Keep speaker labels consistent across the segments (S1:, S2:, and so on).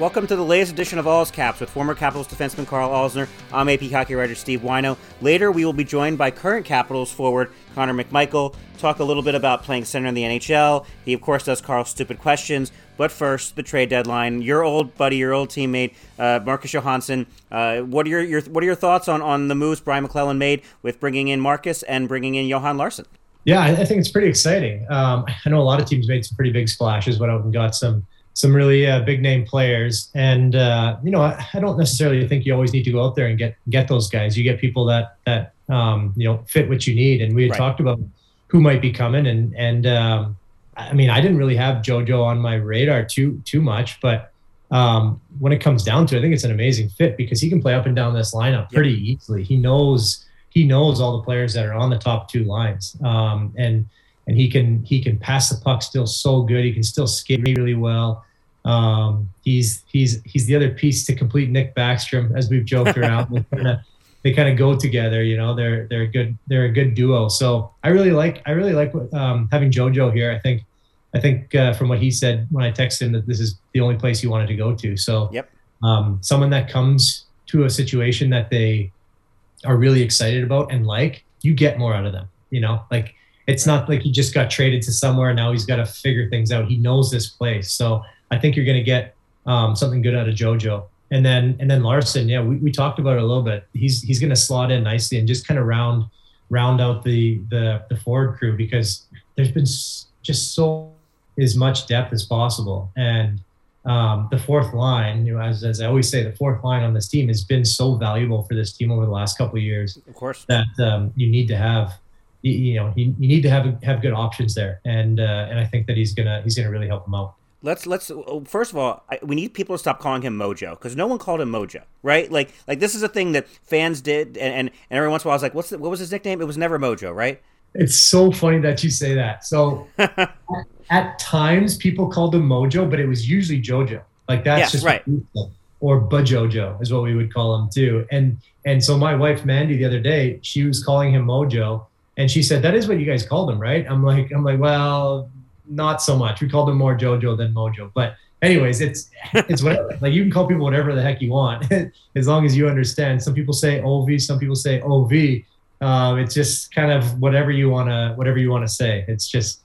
S1: Welcome to the latest edition of All's Caps with former Capitals defenseman Carl Alzner. I'm AP hockey writer Steve Whyno. Later, we will be joined by current Capitals forward Connor McMichael. Talk a little bit about playing center in the NHL. He, of course, does Carl's stupid questions. But first, the trade deadline. Your old buddy, your old teammate, uh, Marcus Johansson. Uh, what are your, your what are your thoughts on on the moves Brian MacLellan made with bringing in Marcus and bringing in Johan Larsson?
S2: Yeah, I I think it's pretty exciting. Um, I know a lot of teams made some pretty big splashes, went out and got some some really uh, big name players. And uh, you know, I, I don't necessarily think you always need to go out there and get get those guys. You get people that that um, you know fit what you need. And we had
S1: Right.
S2: talked about who might be coming, and and um, I mean, I didn't really have JoJo on my radar too too much, but um, when it comes down to it, I think it's an amazing fit because he can play up and down this lineup pretty easily. He knows he knows all the players that are on the top two lines, um, and and he can he can pass the puck still so good. He can still skate really well. Um, he's he's he's the other piece to complete Nick Backstrom, as we've joked around. they kind of they kind of go together. You know, they're they're a good they're a good duo. So I really like I really like um, having JoJo here. I think I think uh, from what he said when I texted him that this is the only place he wanted to go to. So
S1: Yep.
S2: um, someone that comes to a situation that they are really excited about and like, you get more out of them. You know, like it's not like he just got traded to somewhere. Now he's got to figure things out. He knows this place. So I think you're going to get um, something good out of JoJo. And then and then Larsson, yeah, we, we talked about it a little bit. He's he's going to slot in nicely and just kind of round round out the the the forward crew because there's been just so as much depth as possible. And um, the fourth line, you know, as, as I always say, the fourth line on this team has been so valuable for this team over the last couple of years
S1: Of course.
S2: that um, you need to have, you, you know, you, you need to have have good options there, and uh, and I think that he's gonna he's gonna really help them out.
S1: Let's let's uh, first of all, I, we need people to stop calling him Mojo because no one called him Mojo, right? Like like this is a thing that fans did, and and, and every once in a while I was like, what's the, what was his nickname? It was never Mojo, right?
S2: It's so funny that you say that. So at times people called him Mojo, but it was usually JoJo. Like that's
S1: Yes,
S2: just
S1: right.
S2: what we call- or Bajojo is what we would call him too. And and so my wife Mandy the other day, she was calling him Mojo, and she said that is what you guys called him, right? I'm like I'm like well, not so much. We called him more JoJo than Mojo, but anyways, it's it's whatever. like you can call people whatever the heck you want, as long as you understand. Some people say OV, some people say OV. Um, it's just kind of whatever you wanna whatever you wanna say. It's just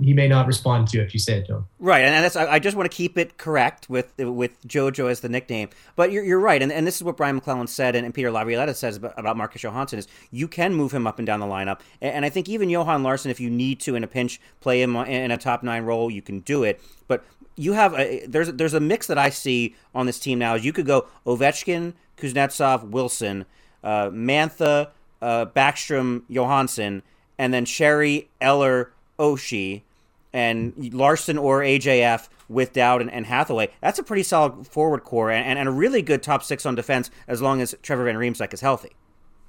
S2: he may not respond to if you say it to him.
S1: Right, and that's I just want to keep it correct with with JoJo as the nickname. But you're, you're right, and, and this is what Brian MacLellan said, and, and Peter Laviolette says about, Marcus Johansson is you can move him up and down the lineup, and, and I think even Johan Larsson, if you need to in a pinch, play him in a top nine role, you can do it. But you have a, there's there's a mix that I see on this team now. Is you could go Ovechkin, Kuznetsov, Wilson, uh, Mantha, uh, Backstrom, Johansson, and then Sheary, Eller, Oshie, and Larsson or AJF with Dowd and, and Hathaway. That's a pretty solid forward core and, and, and a really good top six on defense as long as Trevor Van Riemsdyk is healthy.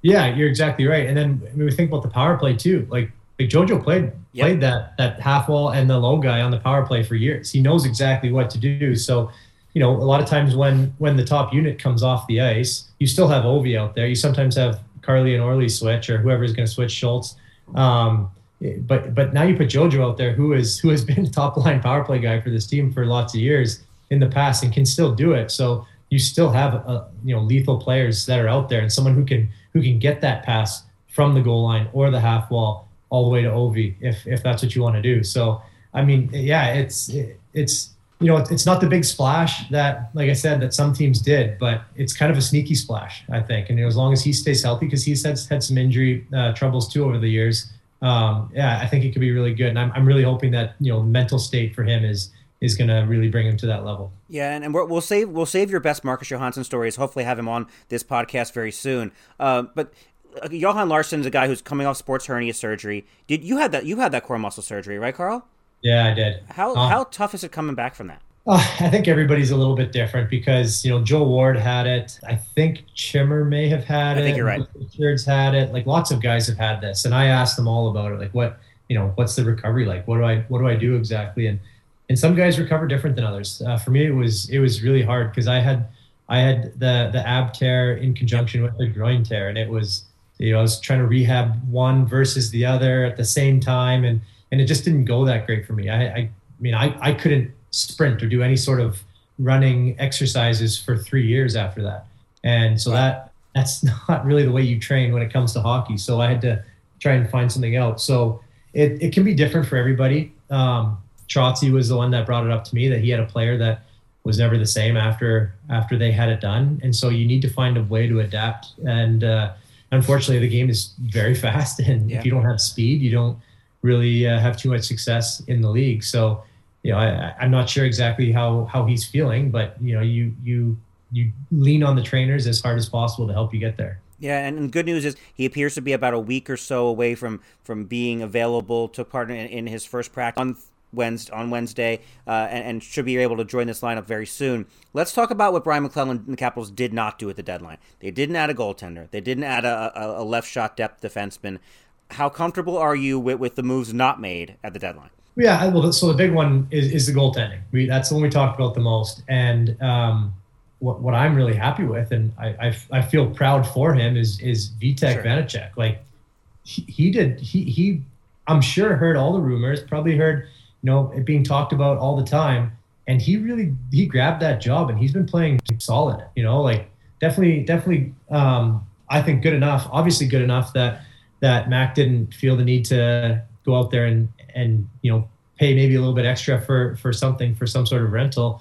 S2: Yeah, you're exactly right. And then when we think about the power play too, like like Jojo played
S1: Yep.
S2: played that that half wall and the low guy on the power play for years. He knows exactly what to do. So, you know, a lot of times when when the top unit comes off the ice, you still have Ovi out there. You sometimes have Carly and Orly switch or whoever is going to switch Schultz. Um, but but now you put Jojo out there, who is who has been a top line power play guy for this team for lots of years in the past and can still do it. So you still have uh, you know lethal players that are out there and someone who can who can get that pass from the goal line or the half wall all the way to Ovi if if that's what you want to do. So I mean, yeah, it's it's you know it's not the big splash that like I said that some teams did, but it's kind of a sneaky splash I think. And as long as he stays healthy, because he's had had some injury uh, troubles too over the years. Um, yeah, I think it could be really good. And I'm, I'm really hoping that you know mental state for him is is going to really bring him to that level.
S1: Yeah, and, and we will save we'll save your best Marcus Johansson stories. Hopefully, have him on this podcast very soon. Uh, but uh, Johan Larsson is a guy who's coming off sports hernia surgery. Did you had that? You had that core muscle surgery, right, Carl?
S2: Yeah, I did.
S1: How
S2: Uh,
S1: how tough is it coming back from that?
S2: Uh, I think everybody's a little bit different because you know Joel Ward had it. I think Chimmer may have had
S1: I
S2: it.
S1: I think you're right.
S2: Richards had it. Like lots of guys have had this, and I asked them all about it. Like, what you know, what's the recovery like? What do I what do I do exactly? And and some guys recover different than others. Uh, for me, it was it was really hard because I had I had the the ab tear in conjunction with the groin tear, and it was you know I was trying to rehab one versus the other at the same time, and and it just didn't go that great for me. I I, I mean I I couldn't sprint or do any sort of running exercises for three years after that, and so that that's not really the way you train when it comes to hockey. So I had to try and find something else. So it, it can be different for everybody. Um, Trotzy was the one that brought it up to me that he had a player that was never the same after after they had it done, and so you need to find a way to adapt. And uh, unfortunately, the game is very fast, and
S1: Yeah.
S2: if you don't have speed, you don't really uh, have too much success in the league. So you know, I, I'm not sure exactly how how he's feeling, but you know, you you you lean on the trainers as hard as possible to help you get there.
S1: Yeah, and, and good news is he appears to be about a week or so away from from being available. Took part in, in his first practice on Wednesday, on Wednesday, uh, and, and should be able to join this lineup very soon. Let's talk about what Brian MacLellan and the Capitals did not do at the deadline. They didn't add a goaltender. They didn't add a, a, a left shot depth defenseman. How comfortable are you with, with the moves not made at the deadline?
S2: Yeah, well, so the big one is, is the goaltending. We, that's the one we talked about the most. And um, what, what I'm really happy with, and I, I, I feel proud for him, is is Vitek
S1: Sure.
S2: Vanecek. Like he, he did, he he, I'm sure heard all the rumors, probably heard, you know, it being talked about all the time, and he really he grabbed that job, and he's been playing solid. You know, like definitely definitely, um, I think good enough. Obviously good enough that that Mac didn't feel the need to go out there and and you know pay maybe a little bit extra for for something for some sort of rental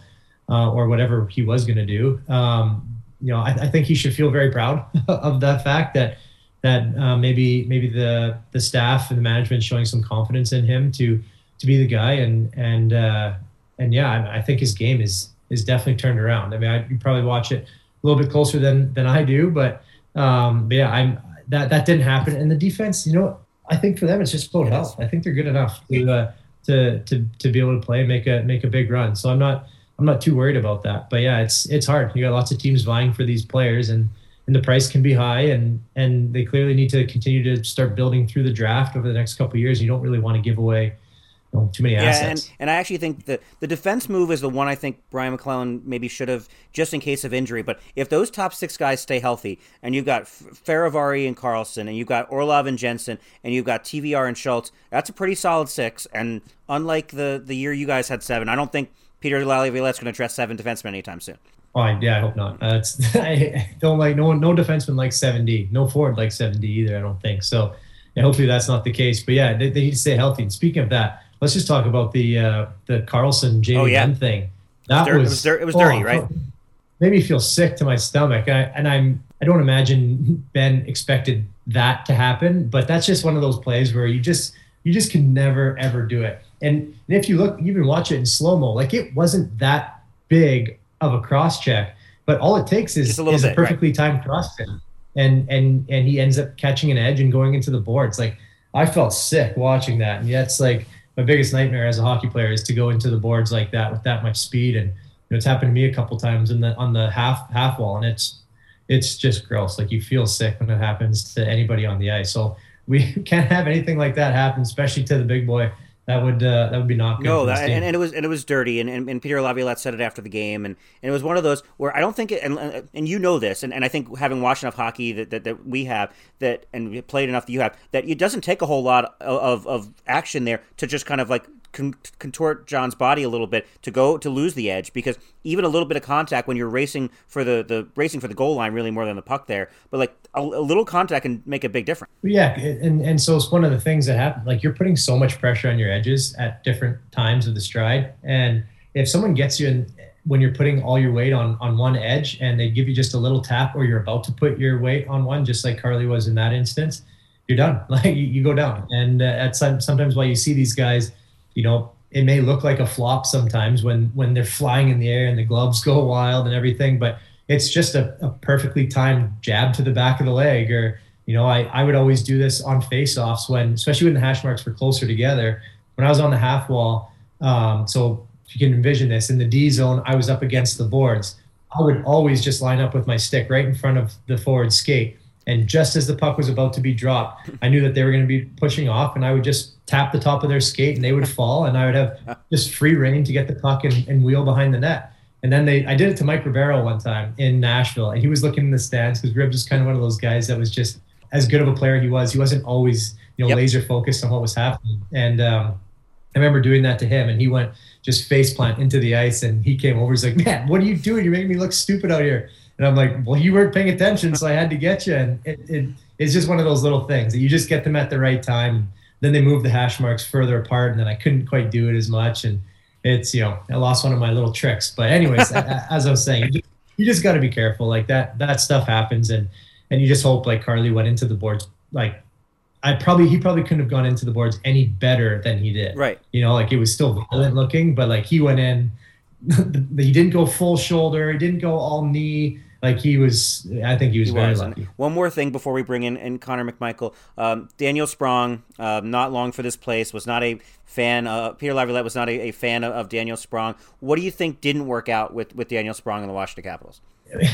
S2: uh, or whatever he was going to do. Um, you know, I, I think he should feel very proud of the fact that that uh, maybe maybe the the staff and the management showing some confidence in him to to be the guy and and uh, and yeah, I, I think his game is is definitely turned around. I mean, I you probably watch it a little bit closer than than I do, but um, but yeah, I'm that that didn't happen. And the defense, you know, I think for them it's just about health. I think they're good enough to uh, to to to be able to play and make a make a big run. So I'm not I'm not too worried about that. But yeah, it's it's hard. You got lots of teams vying for these players and and the price can be high and and they clearly need to continue to start building through the draft over the next couple of years. You don't really want to give away too many
S1: Yeah,
S2: assets.
S1: and, and I actually think the the defense move is the one I think Brian MacLellan maybe should have just in case of injury. But if those top six guys stay healthy, and you've got F- Fehervary and Carlson, and you've got Orlov and Jensen, and you've got TVR and Schultz, that's a pretty solid six. And unlike the the year you guys had seven, I don't think Peter Laviolette's going to dress seven defensemen anytime soon.
S2: I- yeah, I hope not. Uh, it's, I don't like no one, no defenseman like 7D, no forward like 7D either. I don't think so. Yeah, hopefully that's not the case. But yeah, they, they need to stay healthy. And speaking of that, let's just talk about the uh, the Carlson Jamie
S1: Oh, yeah.
S2: Thing. That
S1: it
S2: was
S1: was it was dirty, right?
S2: Made me feel sick to my stomach. I, and I'm I don't imagine Ben expected that to happen. But that's just one of those plays where you just you just can never ever do it. And, and if you look, even watch it in slow mo, like it wasn't that big of a cross check, but all it takes is,
S1: Just a little
S2: is a
S1: bit, right.
S2: perfectly timed cross check, and and and he ends up catching an edge and going into the boards. Like I felt sick watching that, and yet it's like my biggest nightmare as a hockey player is to go into the boards like that with that much speed. And you know, it's happened to me a couple times in the on the half half wall, and it's it's just gross. Like you feel sick when it happens to anybody on the ice. So we can't have anything like that happen, especially to the big boy. That would uh, that would be not good.
S1: No, that, and, and it was and it was dirty, and, and, and Peter Laviolette said it after the game, and, and it was one of those where I don't think, it, and and you know this, and, and I think having watched enough hockey that, that, that we have that and played enough that you have that it doesn't take a whole lot of, of action there to just kind of like con- contort John's body a little bit to go to lose the edge because even a little bit of contact when you're racing for the, the racing for the goal line really more than the puck there, but like a, a little contact can make a big difference.
S2: Yeah, and and so it's one of the things that happen. Like you're putting so much pressure on your edges at different times of the stride, and if someone gets you in when you're putting all your weight on on one edge, and they give you just a little tap, or you're about to put your weight on one, just like Carly was in that instance, you're done. Like you, you go down. And uh, at some, sometimes while you see these guys, you know, it may look like a flop sometimes when when they're flying in the air and the gloves go wild and everything, but it's just a, a perfectly timed jab to the back of the leg. Or you know, I I would always do this on face-offs when, especially when the hash marks were closer together. When I was on the half wall, um, so if you can envision this in the D zone, I was up against the boards. I would always just line up with my stick right in front of the forward skate. And just as the puck was about to be dropped, I knew that they were going to be pushing off, and I would just tap the top of their skate, and they would fall, and I would have just free reign to get the puck and, and wheel behind the net. And then they, I did it to Mike Ribeiro one time in Nashville, and he was looking in the stands because Ribs was kind of one of those guys that was just as good of a player he was. He wasn't always, you know,
S1: Yep.
S2: laser focused on what was happening. And um, I remember doing that to him, and he went just face plant into the ice, and he came over. He's like, "Man, what are you doing? You're making me look stupid out here." And I'm like, "Well, you weren't paying attention, so I had to get you." And it, it it's just one of those little things that you just get them at the right time. Then they moved the hash marks further apart, and then I couldn't quite do it as much, and it's you know I lost one of my little tricks. But anyways, as I was saying, you just, you just got to be careful. Like that that stuff happens, and and you just hope like Carly went into the boards like I probably he probably couldn't have gone into the boards any better than he did.
S1: Right.
S2: You know, like it was still violent looking, but like he went in. he didn't go full shoulder. He didn't go all knee. Like he was. I think he was
S1: He
S2: very
S1: was.
S2: lucky.
S1: One more thing before we bring in, in Connor McMichael. Um, Daniel Sprong, um, not long for this place, was not a fan. Uh, Peter Laviolette was not a, a fan of, of Daniel Sprong. What do you think didn't work out with, with Daniel Sprong and the Washington Capitals?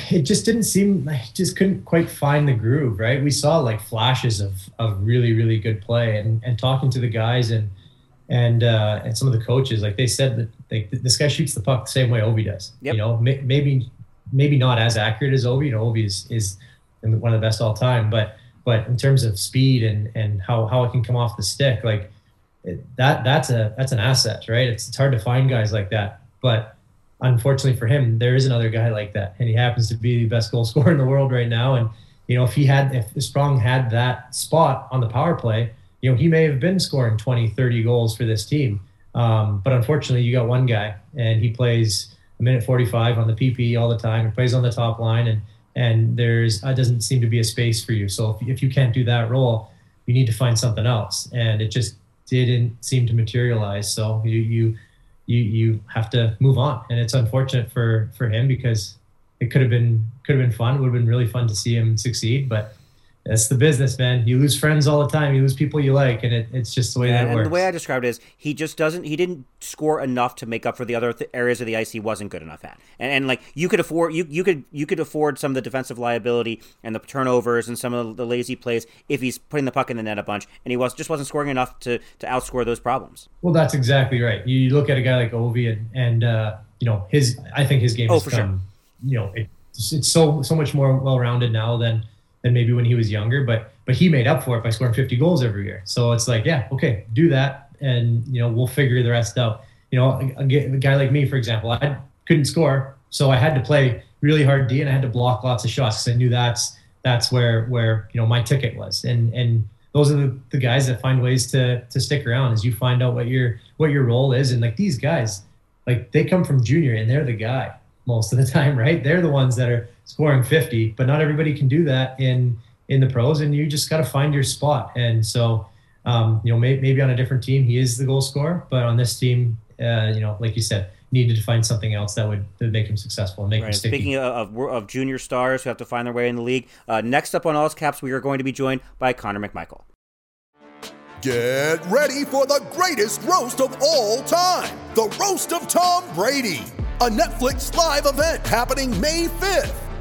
S2: it just didn't seem I just couldn't quite find the groove, right? We saw like flashes of of really really good play, and and talking to the guys and and uh, and some of the coaches, like they said that like this guy shoots the puck the same way Ovi does.
S1: Yep.
S2: You know, may, maybe maybe not as accurate as Ovi. You know, Ovi is is one of the best all time, but but in terms of speed and and how how it can come off the stick, like it, that that's a that's an asset, right? It's it's hard to find guys like that, but unfortunately for him, there is another guy like that, and he happens to be the best goal scorer in the world right now. And you know, if he had, if Sprong had that spot on the power play, you know, he may have been scoring 20, 30 goals for this team. Um, but unfortunately, you got one guy, and he plays a minute 45 on the PP all the time. He plays on the top line, and and there's uh, doesn't seem to be a space for you. So if, if you can't do that role, you need to find something else, and it just didn't seem to materialize. So you you you you have to move on, and it's unfortunate for for him because it could have been could have been fun. It would have been really fun to see him succeed, but that's the business, man. You lose friends all the time. You lose people you like, and it, it's just the way that
S1: and
S2: it works.
S1: the way I described it is he just doesn't he didn't score enough to make up for the other th- areas of the ice he wasn't good enough at. And, and like you could afford you you could you could afford some of the defensive liability and the turnovers and some of the lazy plays if he's putting the puck in the net a bunch and he was just wasn't scoring enough to to outscore those problems.
S2: Well, that's exactly right. You look at a guy like Ovi, and, and uh, you know his. I think his game
S1: Oh,
S2: has
S1: for
S2: come. You know, it's, it's so so much more well rounded now than than maybe when he was younger. But but he made up for it by scoring 50 goals every year. So it's like, yeah, okay, do that, and you know we'll figure the rest out. You know, a, a guy like me, for example, I couldn't score, so I had to play really hard D, and I had to block lots of shots because I knew that's that's where where you know my ticket was, and and those are the, the guys that find ways to to stick around as you find out what your what your role is and like these guys like they come from junior and they're the guy most of the time right they're the ones that are scoring 50 but not everybody can do that in in the pros and you just got to find your spot and so um, you know may, maybe on a different team he is the goal scorer but on this team uh, you know like you said needed to find something else that would, that would make him successful and make him
S1: Right.
S2: sticky
S1: Speaking of, of of junior stars who have to find their way in the league, uh, next up on All's Caps, we are going to be joined by Connor McMichael.
S3: Get ready for the greatest roast of all time the Roast of Tom Brady, a Netflix live event happening May 5th.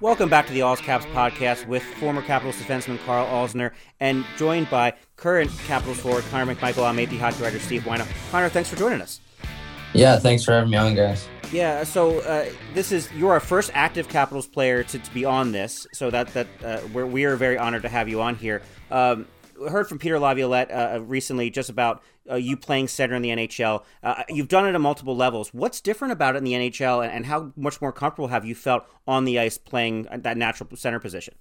S1: Welcome back to the All's Caps podcast with former Capitals defenseman Carl Alzner and joined by current Capitals forward Connor McMichael. I'm AP hockey writer Steve Whyno. Connor, thanks for joining us.
S4: Yeah, thanks for having me on, guys.
S1: Yeah, so uh, this is you're our first active Capitals player to, to be on this, so that that uh, we're we are very honored to have you on here. Um, heard from Peter Laviolette uh, recently just about uh, you playing center in the NHL. Uh, you've done it at multiple levels. What's different about it in the NHL, and, and how much more comfortable have you felt on the ice playing that natural center position?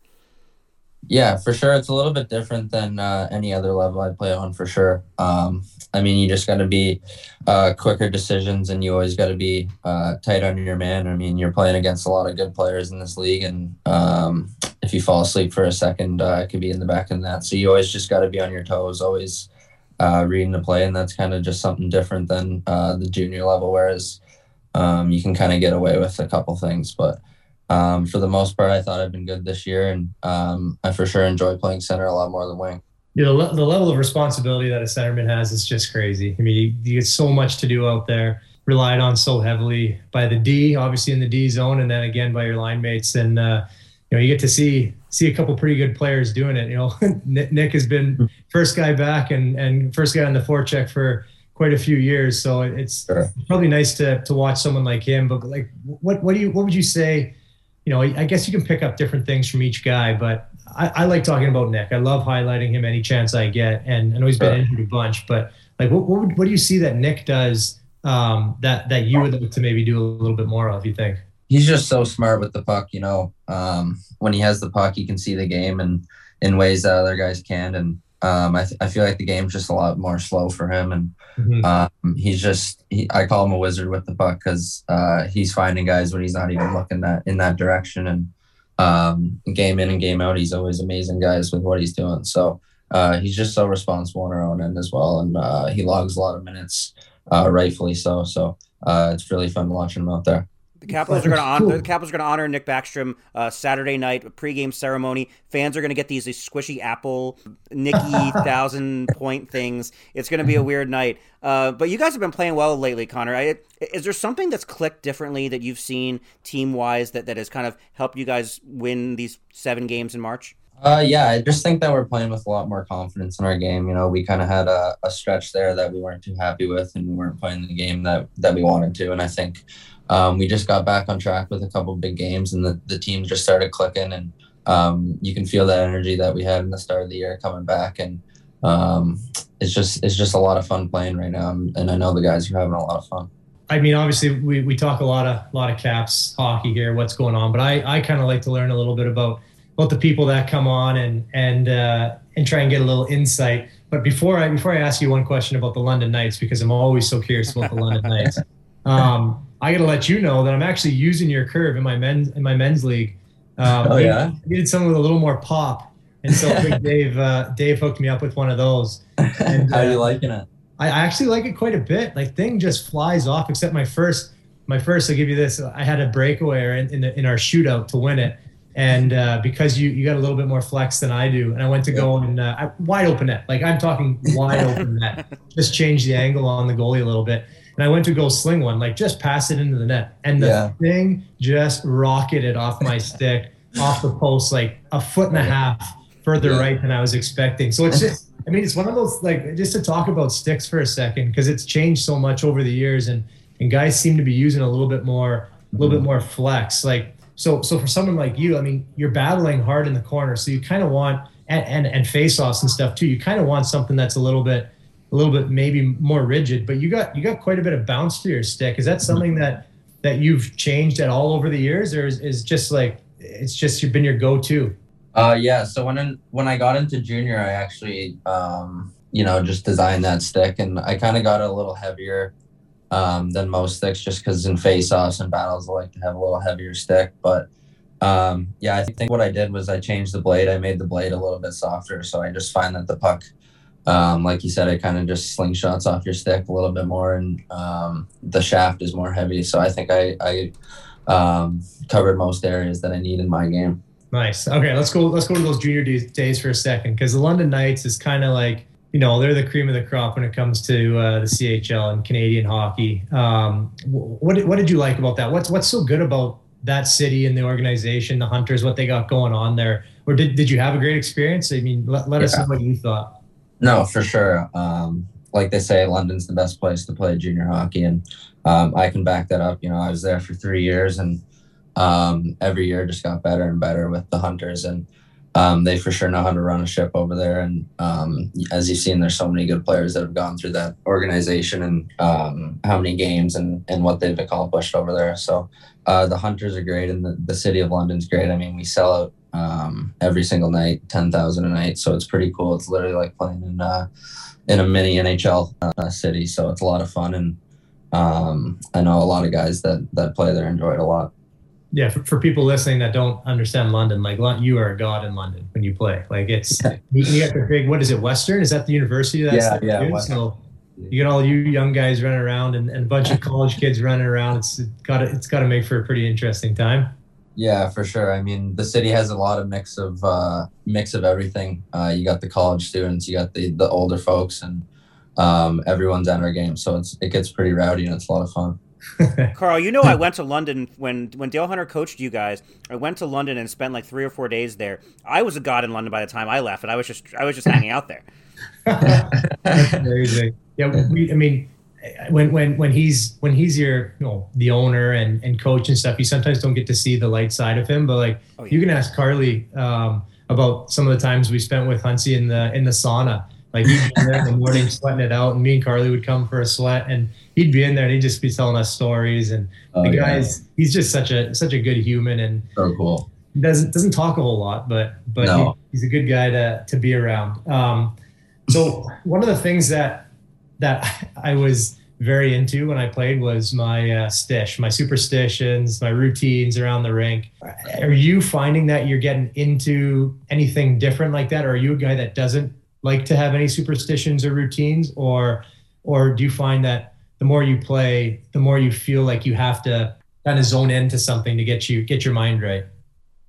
S4: Yeah, for sure. It's a little bit different than uh, any other level I play on, for sure. Um, I mean, you just got to be uh, quicker decisions, and you always got to be uh, tight on your man. I mean, you're playing against a lot of good players in this league, and um, if you fall asleep for a second, uh, it could be in the back of that. So you always just got to be on your toes, always uh, reading the play, and that's kind of just something different than uh, the junior level. Whereas um, you can kind of get away with a couple things, but um, for the most part, I thought I've been good this year, and um, I for sure enjoy playing center a lot more than wing.
S2: Le- the level of responsibility that a centerman has is just crazy. I mean, you, you get so much to do out there, relied on so heavily by the D, obviously in the D zone, and then again by your line mates. And uh, you know, you get to see see a couple pretty good players doing it. You know, Nick has been first guy back and and first guy on the forecheck for quite a few years. So it's
S4: Sure.
S2: probably nice to to watch someone like him. But like, what what do you what would you say? You know, I guess you can pick up different things from each guy, but I, I like talking about Nick. I love highlighting him any chance I get, and I know he's been
S4: Sure.
S2: injured a bunch. But like, what what, would, what do you see that Nick does um, that that you would like to maybe do a little bit more of? You think?
S4: He's just so smart with the puck. You know, um, when he has the puck, he can see the game and in ways that other guys can. And um, I, th- I feel like the game's just a lot more slow for him, and
S2: Mhm.
S4: um, he's just he, I call him a wizard with the puck because uh, he's finding guys when he's not even looking that in that direction. And um, game in and game out, he's always amazing guys with what he's doing. So uh, he's just so responsible on our own end as well, and uh, he logs a lot of minutes, uh, rightfully so. So uh, it's really fun watching him out there.
S1: The Capitals are going to honor the Capitals are going to honor Nick Backstrom uh, Saturday night a pregame ceremony. Fans are going to get these, these squishy apple Nicky thousand point things. It's going to be a weird night. Uh, but you guys have been playing well lately, Connor. I, is there something that's clicked differently that you've seen team wise that, that has kind of helped you guys win these seven games in March?
S4: Uh, yeah, I just think that we're playing with a lot more confidence in our game. You know, we kind of had a, a stretch there that we weren't too happy with, and we weren't playing the game that that we wanted to. And I think um, we just got back on track with a couple big games, and the the team just started clicking, and um, you can feel that energy that we had in the start of the year coming back, and um, it's just it's just a lot of fun playing right now, and I know the guys are having a lot of fun.
S2: I mean, obviously, we, we talk a lot of lot of caps hockey here, what's going on, but I, I kind of like to learn a little bit about about the people that come on and and uh, and try and get a little insight. But before I before I ask you one question about the London Knights, because I'm always so curious about the London Knights, um, I got to let you know that I'm actually using your curve in my men's in my men's league. Um,
S4: Oh, yeah?
S2: I needed someone with a little more pop, and so I think Dave uh, Dave hooked me up with one of those. And,
S4: How are
S2: uh,
S4: you liking it?
S2: I I actually like it quite a bit. Like thing just flies off. Except my first, my first. I'll give you this. I had a breakaway in in, the, in our shootout to win it, and uh, because you you got a little bit more flex than I do, and I went to go and uh, I, wide open net. Like I'm talking wide open net. Just change the angle on the goalie a little bit, and I went to go sling one. Like just pass it into the net, and the
S4: Yeah.
S2: thing just rocketed off my stick, off the post, like a foot and a half further
S4: Yeah.
S2: right than I was expecting. So it's just, I mean, it's one of those like just to talk about sticks for a second because it's changed so much over the years, and and guys seem to be using a little bit more, a little bit more flex. Like so, so for someone like you, I mean, you're battling hard in the corner, so you kind of want and and, and face offs and stuff too. You kind of want something that's a little bit, a little bit maybe more rigid, but you got you got quite a bit of bounce to your stick. Is that something that that you've changed at all over the years, or is, is just like it's just you've been your go-to?
S4: Uh, yeah. So when when I got into junior, I actually, um, you know, just designed that stick, and I kind of got it a little heavier um, than most sticks, just because in face-offs and battles, I like to have a little heavier stick. But um, yeah, I think what I did was I changed the blade. I made the blade a little bit softer, so I just find that the puck, um, like you said, it kind of just slingshots off your stick a little bit more, and um, the shaft is more heavy. So I think I I um, covered most areas that I need in my game.
S2: Nice. Okay, let's go. Let's go to those junior days, days for a second, because the London Knights is kind of like you know they're the cream of the crop when it comes to uh, the CHL and Canadian hockey. Um, what what did you like about that? What's what's so good about that city and the organization, the Hunters, what they got going on there? Or did, did you have a great experience? I mean, let, let yeah. us know what you thought.
S4: No, for sure. Um, like they say, London's the best place to play junior hockey, and um, I can back that up. You know, I was there for three years, and um, every year just got better and better with the Hunters, and um, they for sure know how to run a ship over there. And um, as you've seen, there's so many good players that have gone through that organization and um, how many games and, and what they've accomplished over there. So uh, the Hunters are great, and the, the city of London's great. I mean, we sell out um, every single night, ten thousand a night. So it's pretty cool. It's literally like playing in uh, in a mini NHL uh, city. So it's a lot of fun, and um, I know a lot of guys that that play there enjoy it a lot
S2: yeah, for, for people listening that don't understand London, like you are a god in London when you play. Like it's you, you got the big what is it Western? Is that the university? That's
S4: yeah, yeah.
S2: So you get all you young guys running around and, and a bunch of college kids running around. It's got to it's got to make for a pretty interesting time.
S4: Yeah, for sure. I mean, the city has a lot of mix of uh, mix of everything. Uh, you got the college students, you got the the older folks, and um, everyone's at our game. So it's it gets pretty rowdy and it's a lot of fun.
S1: Carl, you know I went to London when when Dale Hunter coached you guys. I went to London and spent like three or four days there. I was a god in London by the time I left, and I was just I was just hanging out there.
S2: amazing. Yeah, we, I mean, when when when he's when he's your you know the owner and and coach and stuff, you sometimes don't get to see the light side of him. But like oh, yeah. you can ask Carly um, about some of the times we spent with Huntsy in the in the sauna. Like he'd be in there in the morning sweating it out, and me and Carly would come for a sweat, and he'd be in there and he'd just be telling us stories. And oh, the guy's yeah. he's just such a such a good human and
S4: so cool.
S2: Doesn't doesn't talk a whole lot, but but no. he, he's a good guy to to be around. Um, so one of the things that that I was very into when I played was my uh, stish, my superstitions, my routines around the rink. Are you finding that you're getting into anything different like that, or are you a guy that doesn't like to have any superstitions or routines, or or do you find that the more you play, the more you feel like you have to kind of zone into something to get you get your mind right?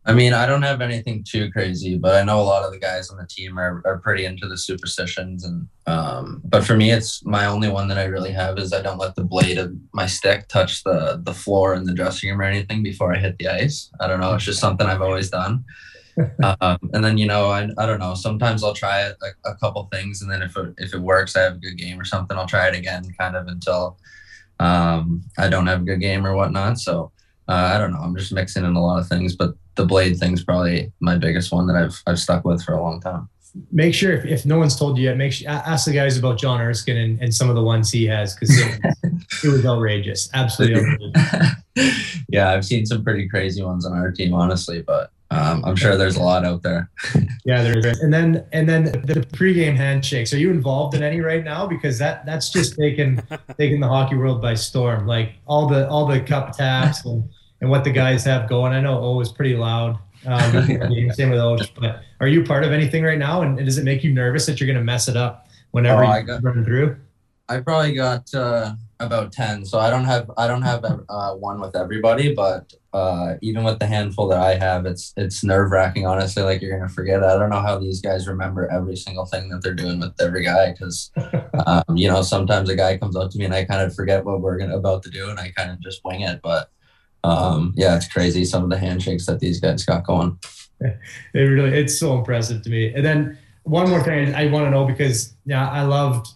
S4: I mean, I don't have anything too crazy, but I know a lot of the guys on the team are, are pretty into the superstitions. And um, but for me, it's my only one that I really have is I don't let the blade of my stick touch the the floor in the dressing room or anything before I hit the ice. I don't know. It's just something I've always done. Um, and then you know, I, I don't know. Sometimes I'll try it a, a couple things, and then if it, if it works, I have a good game or something. I'll try it again, kind of until um, I don't have a good game or whatnot. So uh, I don't know. I'm just mixing in a lot of things, but the blade thing's probably my biggest one that I've I've stuck with for a long time.
S2: Make sure if, if no one's told you yet, make sure ask the guys about John Erskine and, and some of the ones he has because it, it, was outrageous, absolutely outrageous.
S4: yeah, I've seen some pretty crazy ones on our team, honestly, but um, I'm sure there's a lot out there.
S2: yeah, there is. And then and then the pregame handshakes. Are you involved in any right now? Because that that's just taking taking the hockey world by storm. Like all the all the cup taps and, and what the guys have going. I know O is pretty loud. Um, same with O. But are you part of anything right now? And, does it make you nervous that you're going to mess it up whenever oh, you run through?
S4: I probably got. Uh, about 10 so i don't have i don't have uh, one with everybody but uh, even with the handful that i have it's it's nerve wracking honestly like you're gonna forget i don't know how these guys remember every single thing that they're doing with every guy because um, you know sometimes a guy comes up to me and i kind of forget what we're gonna about to do and i kind of just wing it but um, yeah it's crazy some of the handshakes that these guys got going.
S2: It really it's so impressive to me. And then one more thing i, I want to know because yeah i loved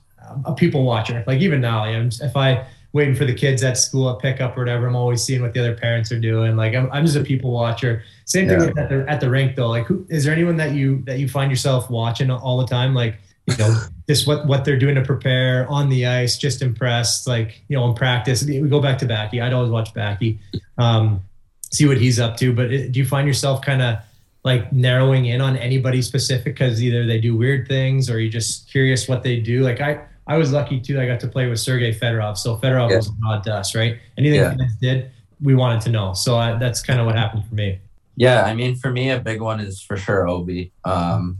S2: a people watcher. Like even now, I'm, if I waiting for the kids at school at pickup or whatever, I'm always seeing what the other parents are doing. Like I'm, I'm just a people watcher. Same thing yeah. at the at the rink though. Like, who, is there anyone that you that you find yourself watching all the time? Like, you know, just what what they're doing to prepare on the ice. Just impressed. Like, you know, in practice, we go back to Backy. I'd always watch Backy, um, see what he's up to. But it, do you find yourself kind of like narrowing in on anybody specific because either they do weird things or you're just curious what they do? Like I I was lucky too. I got to play with Sergey Fedorov. So Fedorov yeah. was not us, right? Anything yeah. did, we wanted to know. So I, that's kind of what happened for me.
S4: Yeah, I mean, for me, a big one is for sure Ovi. Um,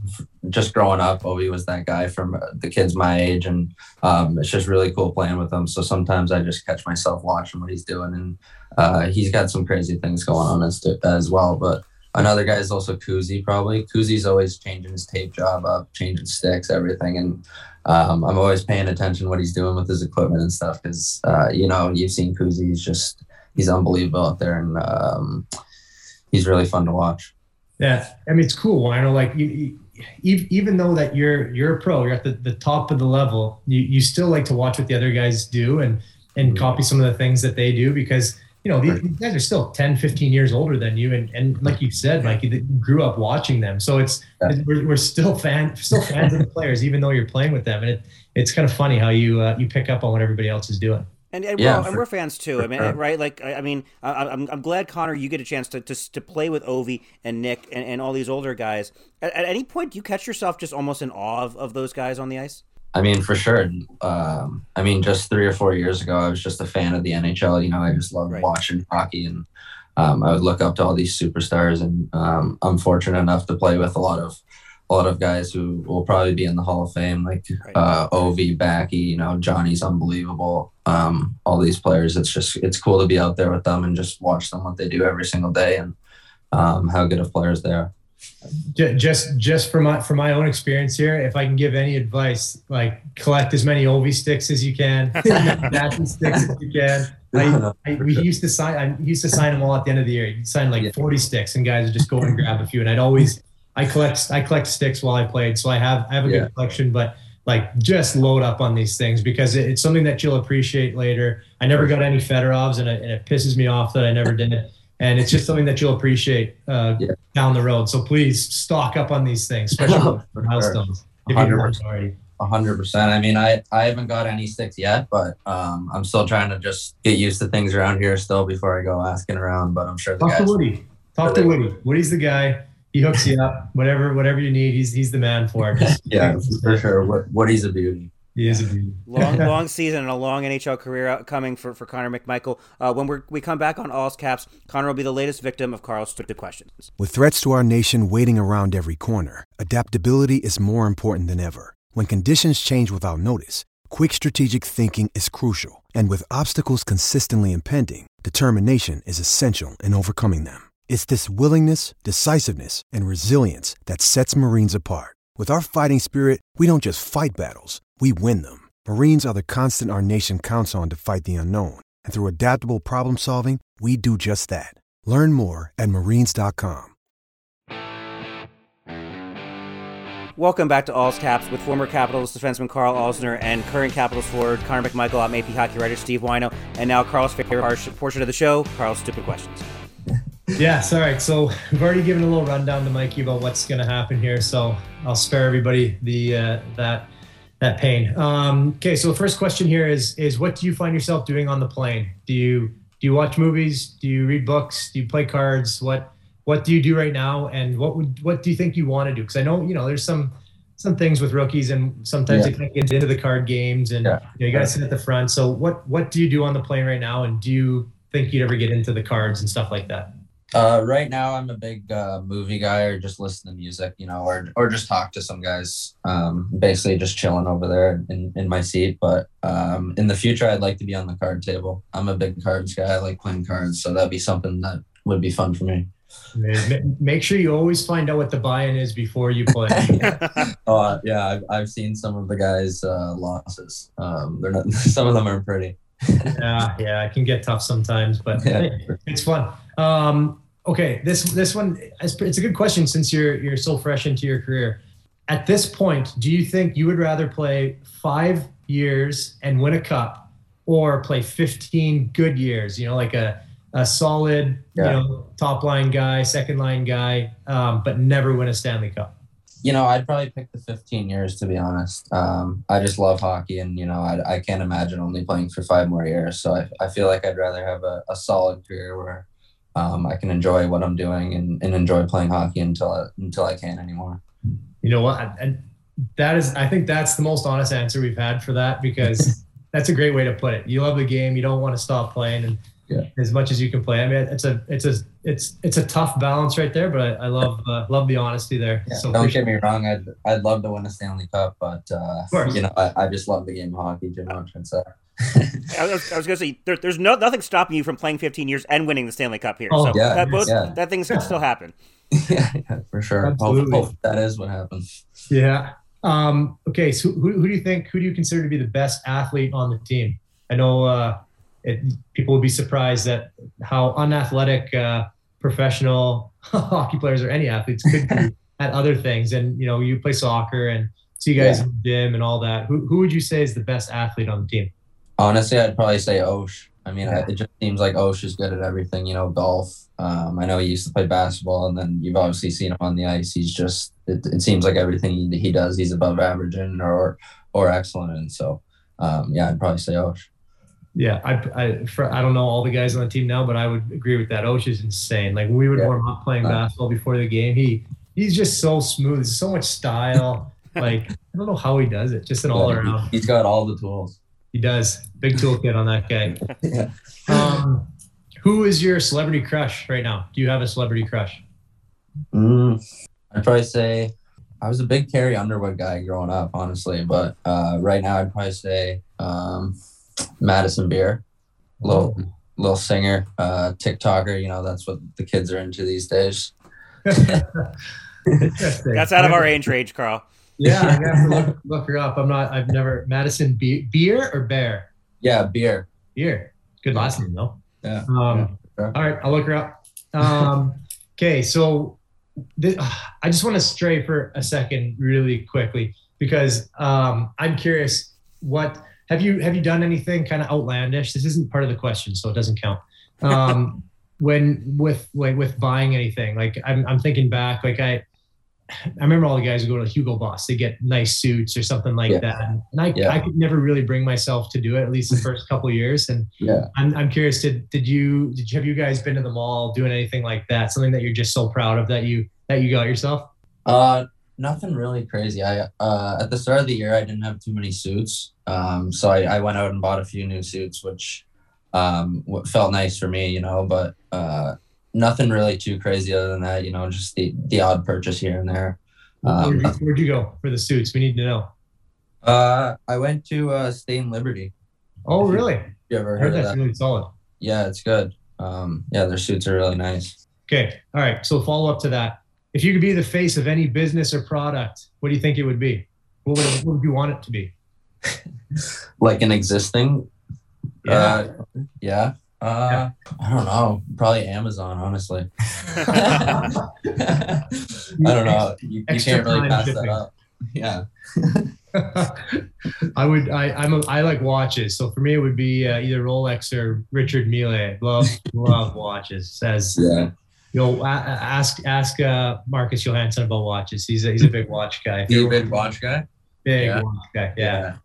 S4: just growing up, Ovi was that guy from the kids my age, and um, it's just really cool playing with him. So sometimes I just catch myself watching what he's doing, and uh, he's got some crazy things going on as as well. But another guy is also Kuzi. Probably Kuzi's always changing his tape job up, changing sticks, everything, and um, I'm always paying attention what he's doing with his equipment and stuff because uh, you know you've seen Kuzi. He's just he's unbelievable out there, and um, he's really fun to watch.
S2: Yeah, I mean it's cool. I know, like you, you, even though that you're you're a pro, you're at the, the top of the level. You you still like to watch what the other guys do and and mm-hmm. copy some of the things that they do because you know these, these, guys are still 10 15 years older than you and, and like you said like you grew up watching them so it's, yeah. we're, we're still fan still fans of the players even though you're playing with them and it, it's kind of funny how you uh, you pick up on what everybody else is doing
S1: and, and, yeah, we're, and we're fans too. I mean, sure. right? Like, I, I mean, I, am I'm glad Connor, you get a chance to to, to play with Ovi and Nick and, and all these older guys. At, at, any point, do you catch yourself just almost in awe of, of those guys on the ice?
S4: I mean, for sure. Um, I mean, just three or four years ago, I was just a fan of the NHL. You know, I just loved right. watching hockey, and um, I would look up to all these superstars. And um, I'm fortunate enough to play with a lot of a lot of guys who will probably be in the Hall of Fame, like uh, Ovi, Backy, you know, Johnny's unbelievable. Um, all these players, it's just it's cool to be out there with them and just watch them what they do every single day and um, how good of players they are.
S2: Just just from my from my own experience here, if I can give any advice, like collect as many Ovi sticks as you can, sticks as you can. I, I, we used to sign. I used to sign them all at the end of the year. You sign like 40 sticks, and guys would just go and grab a few. And I'd always I collect I collect sticks while I played, so I have I have a yeah. good collection. But like just load up on these things because it, it's something that you'll appreciate later. I never got any Fedorovs, and it, and it pisses me off that I never did it. And it's just something that you'll appreciate uh, yeah. down the road. So please stock up on these things, especially for milestones. If you
S4: haven't already. hundred percent. I mean, I I haven't got any sticks yet, but um, I'm still trying to just get used to things around here still before I go asking around. But I'm sure the
S2: talk
S4: guys.
S2: to Woody. Talk to Woody. Woody's the guy he hooks you up. Whatever whatever you need, he's he's the man for it.
S4: Yeah, for sure. What what he's a beauty.
S2: He is a beauty.
S1: long long season and a long NHL career coming for, for Connor McMichael. Uh, when we we come back on All's Caps, Connor will be the latest victim of Carl's stupid questions.
S5: With threats to our nation waiting around every corner, adaptability is more important than ever. When conditions change without notice, quick strategic thinking is crucial. And with obstacles consistently impending, determination is essential in overcoming them. It's this willingness, decisiveness, and resilience that sets Marines apart. With our fighting spirit, we don't just fight battles, we win them. Marines are the constant our nation counts on to fight the unknown. And through adaptable problem solving, we do just that. Learn more at marines.com.
S1: Welcome back to All's Caps with former Capitals defenseman Carl Alzner and current Capitals forward Connor McMichael, at AP hockey writer Steve Whyno, and now Carl's favorite portion of the show, Carl's stupid questions.
S2: Yes, all right. So we've already given a little rundown to Mikey about what's going to happen here. So I'll spare everybody the uh, that that pain. Um, okay, so the first question here is is what do you find yourself doing on the plane? Do you do you watch movies? Do you read books? Do you play cards? What what do you do right now? And what would what do you think you want to do? Because I know you know there's some some things with rookies, and sometimes yeah. they can't get into the card games, and yeah. you, know, you got to sit at the front. So what what do you do on the plane right now? And do you think you'd ever get into the cards and stuff like that?
S4: Uh, right now, I'm a big uh, movie guy, or just listen to music, you know, or or just talk to some guys. Um, basically, just chilling over there in, in my seat. But um, in the future, I'd like to be on the card table. I'm a big cards guy. I like playing cards, so that'd be something that would be fun for me.
S2: Make sure you always find out what the buy-in is before you play.
S4: uh, yeah, I've, I've seen some of the guys' uh, losses. Um, they're not. Some of them are pretty.
S2: yeah, yeah, it can get tough sometimes, but yeah. it's fun. Um, okay, this this one it's a good question since you're you're so fresh into your career. At this point, do you think you would rather play five years and win a cup, or play 15 good years? You know, like a a solid, yeah. you know, top line guy, second line guy, um, but never win a Stanley Cup.
S4: You know, I'd probably pick the 15 years to be honest. Um, I just love hockey, and you know, I, I can't imagine only playing for five more years. So I, I feel like I'd rather have a, a solid career where um, I can enjoy what I'm doing and, and enjoy playing hockey until I, until I can't anymore.
S2: You know what? And that is, I think that's the most honest answer we've had for that because that's a great way to put it. You love the game. You don't want to stop playing and yeah. as much as you can play. I mean, it's a, it's a, it's, it's a tough balance right there, but I, I love, uh, love the honesty there.
S4: Yeah, so don't get me wrong. I'd, I'd love to win a Stanley Cup, but, uh, you know, I, I just love the game of hockey too much. And so
S1: I was, was going to say there, there's no nothing stopping you from playing 15 years and winning the Stanley Cup here.
S4: Oh,
S1: so
S4: yeah,
S1: that both
S4: yeah.
S1: that things can still happen.
S4: yeah, yeah, for sure.
S2: Absolutely.
S4: hope that is what happens.
S2: Yeah. Um, okay. So who, who do you think, who do you consider to be the best athlete on the team? I know uh, it, people would be surprised at how unathletic uh, professional hockey players or any athletes could be at other things. And, you know, you play soccer and see guys
S4: Yeah.
S2: in the gym and all that. Who, who would you say is the best athlete on the team?
S4: Honestly, I'd probably say Osh. I mean,
S2: Yeah.
S4: it just seems like Osh is good at everything. You know, golf. Um, I know he used to play basketball, and then you've obviously seen him on the ice. He's just. It, it seems like everything he, he does, he's above average in or or excellent in. So, um, yeah, I'd probably say Osh.
S2: Yeah, I I, for, I don't know all the guys on the team now, but I would agree with that. Osh is insane. Like we would
S4: Yeah.
S2: warm up playing
S4: Uh,
S2: basketball before the game, he he's just so smooth. There's so much style. like I don't know how he does it. Just an all around.
S4: He's got all the tools.
S2: He does. Big toolkit on that guy.
S4: Yeah.
S2: Um, who is your celebrity crush right now? Do you have a celebrity crush?
S4: Mm, I'd probably say I was a big Carrie Underwood guy growing up, honestly. But uh, right now, I'd probably say um, Madison Beer, little little singer, uh, TikToker. You know, that's what the kids are into these days.
S1: That's out of our age range, Carl.
S2: Yeah, I have to look, look her up. I'm not. I've never Madison Be- Beer or Bear.
S4: Yeah, beer.
S2: Beer. Good last name though.
S4: Yeah.
S2: Um,
S4: Yeah.
S2: All right, I'll look her up. Um, okay, so th- I just want to stray for a second, really quickly, because um, I'm curious. What have you have you done anything kind of outlandish? This isn't part of the question, so it doesn't count. Um, when with like with buying anything, like I'm I'm thinking back, like I. I remember all the guys who go to Hugo Boss. They get nice suits or something like
S4: Yeah.
S2: that, and I,
S4: Yeah.
S2: I could never really bring myself to do it. At least the first couple of years, and
S4: Yeah.
S2: I'm, I'm curious. Did did you did you have you guys been to the mall doing anything like that? Something that you're just so proud of that you that you got yourself?
S4: Uh, nothing really crazy. I uh, at the start of the year, I didn't have too many suits, um, so I, I went out and bought a few new suits, which um, felt nice for me, you know. But uh, nothing really too crazy other than that, you know, just the the odd purchase here and there. Um,
S2: where'd, you, where'd you go for the suits? We need to know.
S4: uh, I went to uh, State and Liberty.
S2: Oh, really?
S4: You ever
S2: I
S4: heard
S2: heard that's
S4: that?
S2: really solid.
S4: Yeah, it's good. Um, yeah, their suits are really nice.
S2: Okay, all right. So follow up to that. If you could be the face of any business or product, what do you think it would be? What would, what would you want it to be?
S4: Like an existing.
S2: Yeah.
S4: Uh, yeah. Uh, I don't know. Probably Amazon, honestly. I don't know. You, you can't really pass
S2: shipping.
S4: that up. Yeah.
S2: I would. I, I'm. A, I like watches. So for me, it would be uh, either Rolex or Richard Mille. Love, love watches. Says.
S4: Yeah.
S2: you know, a- a- ask ask uh, Marcus Johansson about watches. He's a, he's a big watch guy.
S4: You a big watch guy?
S2: Big
S4: Yeah.
S2: watch guy. Yeah.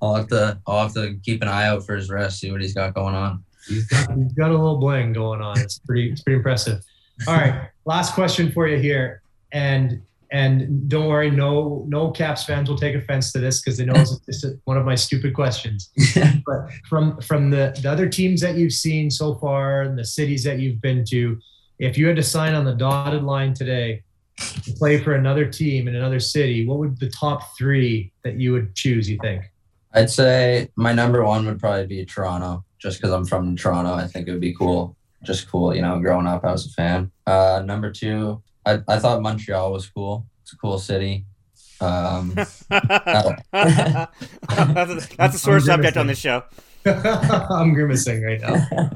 S4: I'll have to. I'll have to keep an eye out for his rest, See what he's got going on.
S2: He's got, he's got a little bling going on. It's pretty. It's pretty impressive. All right, last question for you here, and and don't worry, no no Caps fans will take offense to this because they know it's one of my stupid questions. but from from the the other teams that you've seen so far, and the cities that you've been to, if you had to sign on the dotted line today to play for another team in another city, what would the top three that you would choose? You think?
S4: I'd say my number one would probably be Toronto, just because I'm from Toronto. I think it would be cool. Just cool, you know. Growing up, I was a fan. Uh, number two, I, I thought Montreal was cool. It's a cool city. Um,
S1: that's, a, that's a sore
S2: I'm
S1: subject on this show.
S2: I'm grimacing right now.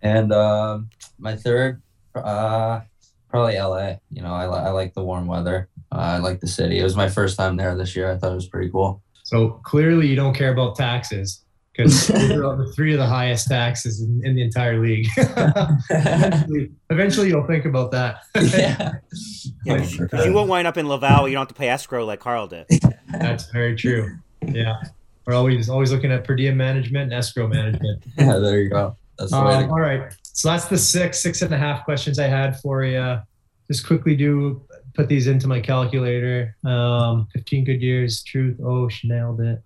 S4: and um my third, uh, probably LA. You know, I, li- I like the warm weather. Uh, I like the city. It was my first time there this year. I thought it was pretty cool.
S2: So clearly, you don't care about taxes because those are the three of the highest taxes in, in the entire league. eventually, eventually, you'll think about that.
S4: yeah.
S1: Yeah, 'cause you, 'cause you won't wind up in Laval. You don't have to pay escrow like Carl did.
S2: That's very true. Yeah, we're always always looking at per diem management and escrow management.
S4: Yeah, there you go. That's the way
S2: Um,
S4: to
S2: all right, so that's the six six and a half questions I had for you. Just quickly do put these into my calculator. Um, 15 good years, truth. Oh, she nailed it.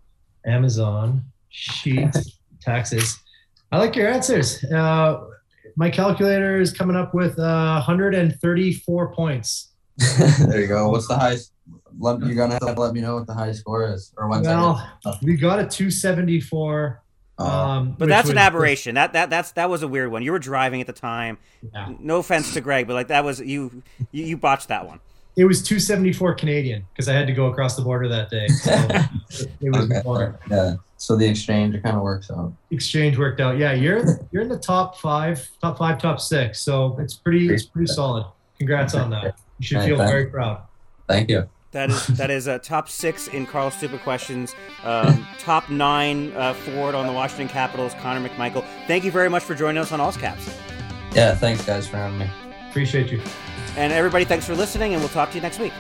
S2: Amazon, sheets, taxes. I like your answers. Uh, my calculator is coming up with uh, 134 points.
S4: there you go. What's the highest? Let, you're gonna have to let me know what the high score is, or once I
S2: Well, we got a 274 Um,
S1: But
S2: which
S1: that's an aberration. That that that's that was a weird one. You were driving at the time.
S2: Yeah.
S1: No offense to Greg, but like that was you you, you botched that one.
S2: It was 274 Canadian because I had to go across the border that day. So it was
S4: Okay.
S2: more.
S4: Yeah. So the exchange kind of works out.
S2: exchange worked out. Yeah, you're you're in the top five, top five, top six. So it's pretty it's pretty solid. Congrats on that. You should feel very proud.
S4: Thank you.
S1: That is that is a top six in Carl Stupid questions. Um, top nine uh, forward on the Washington Capitals, Connor McMichael. Thank you very much for joining us on All's Caps.
S4: Yeah. Thanks, guys, for having me.
S2: Appreciate you.
S1: And everybody, thanks for listening, and we'll talk to you next week.